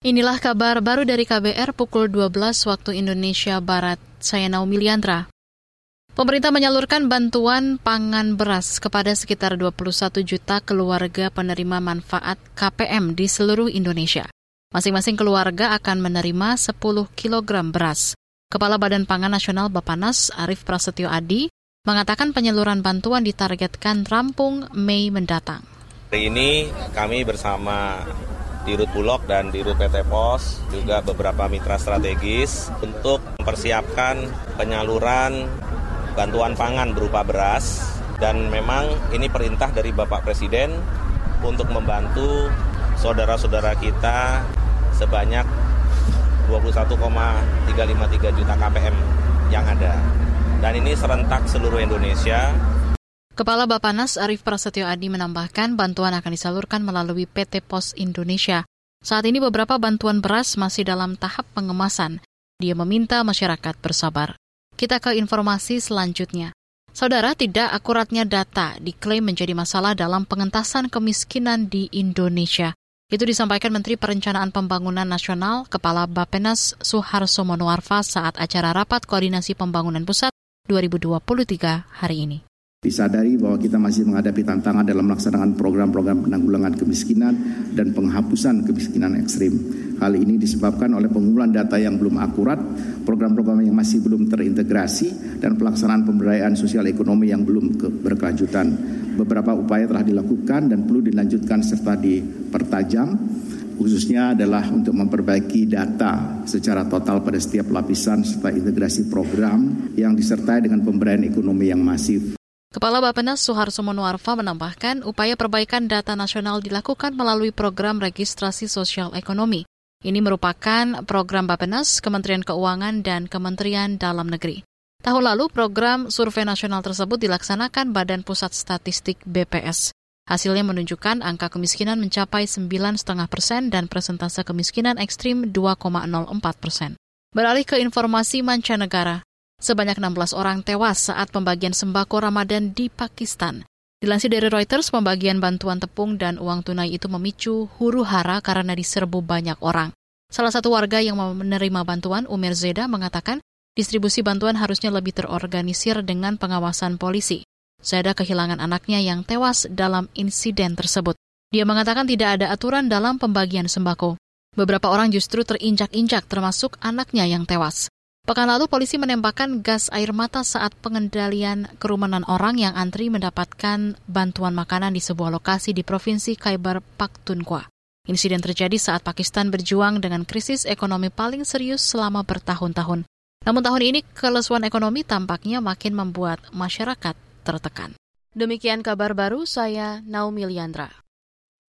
Inilah kabar baru dari KBR pukul 12 waktu Indonesia Barat. Saya Naomi Liandra. Pemerintah menyalurkan bantuan pangan beras kepada sekitar 21 juta keluarga penerima manfaat KPM di seluruh Indonesia. Masing-masing keluarga akan menerima 10 kg beras. Kepala Badan Pangan Nasional Bapanas Arief Prasetyo Adi mengatakan penyaluran bantuan ditargetkan rampung Mei mendatang. Hari ini kami bersama Dirut Bulog dan Dirut PT Pos, juga beberapa mitra strategis untuk mempersiapkan penyaluran bantuan pangan berupa beras dan memang ini perintah dari Bapak Presiden untuk membantu saudara-saudara kita sebanyak 21,353 juta KPM yang ada. Dan ini serentak seluruh Indonesia Kepala Bapanas Arief Prasetyo Adi menambahkan bantuan akan disalurkan melalui PT Pos Indonesia. Saat ini beberapa bantuan beras masih dalam tahap pengemasan. Dia meminta masyarakat bersabar. Kita ke informasi selanjutnya. Saudara, tidak akuratnya data diklaim menjadi masalah dalam pengentasan kemiskinan di Indonesia. Itu disampaikan Menteri Perencanaan Pembangunan Nasional Kepala Bapenas Suharso Monoarfa saat acara Rapat Koordinasi Pembangunan Pusat 2023 hari ini. Disadari bahwa kita masih menghadapi tantangan dalam melaksanakan program-program penanggulangan kemiskinan dan penghapusan kemiskinan ekstrim. Hal ini disebabkan oleh pengumpulan data yang belum akurat, program-program yang masih belum terintegrasi, dan pelaksanaan pemberdayaan sosial ekonomi yang belum berkelanjutan. Beberapa upaya telah dilakukan dan perlu dilanjutkan serta dipertajam khususnya adalah untuk memperbaiki data secara total pada setiap lapisan serta integrasi program yang disertai dengan pemberdayaan ekonomi yang masif. Kepala Bapenas Suharso Monoarfa menambahkan upaya perbaikan data nasional dilakukan melalui program registrasi sosial ekonomi. Ini merupakan program Bapenas, Kementerian Keuangan, dan Kementerian Dalam Negeri. Tahun lalu program survei nasional tersebut dilaksanakan Badan Pusat Statistik BPS. Hasilnya menunjukkan angka kemiskinan mencapai 9,5 persen dan persentase kemiskinan ekstrim 2,04 persen. Beralih ke informasi mancanegara, Sebanyak 16 orang tewas saat pembagian sembako Ramadan di Pakistan. Dilansir dari Reuters, pembagian bantuan tepung dan uang tunai itu memicu huru hara karena diserbu banyak orang. Salah satu warga yang menerima bantuan, Umir Zeda, mengatakan distribusi bantuan harusnya lebih terorganisir dengan pengawasan polisi. Zeda kehilangan anaknya yang tewas dalam insiden tersebut. Dia mengatakan tidak ada aturan dalam pembagian sembako. Beberapa orang justru terinjak-injak termasuk anaknya yang tewas. Pekan lalu polisi menembakkan gas air mata saat pengendalian kerumunan orang yang antri mendapatkan bantuan makanan di sebuah lokasi di Provinsi Khyber Pakhtunkhwa. Insiden terjadi saat Pakistan berjuang dengan krisis ekonomi paling serius selama bertahun-tahun. Namun tahun ini kelesuan ekonomi tampaknya makin membuat masyarakat tertekan. Demikian kabar baru saya Naomi Liandra.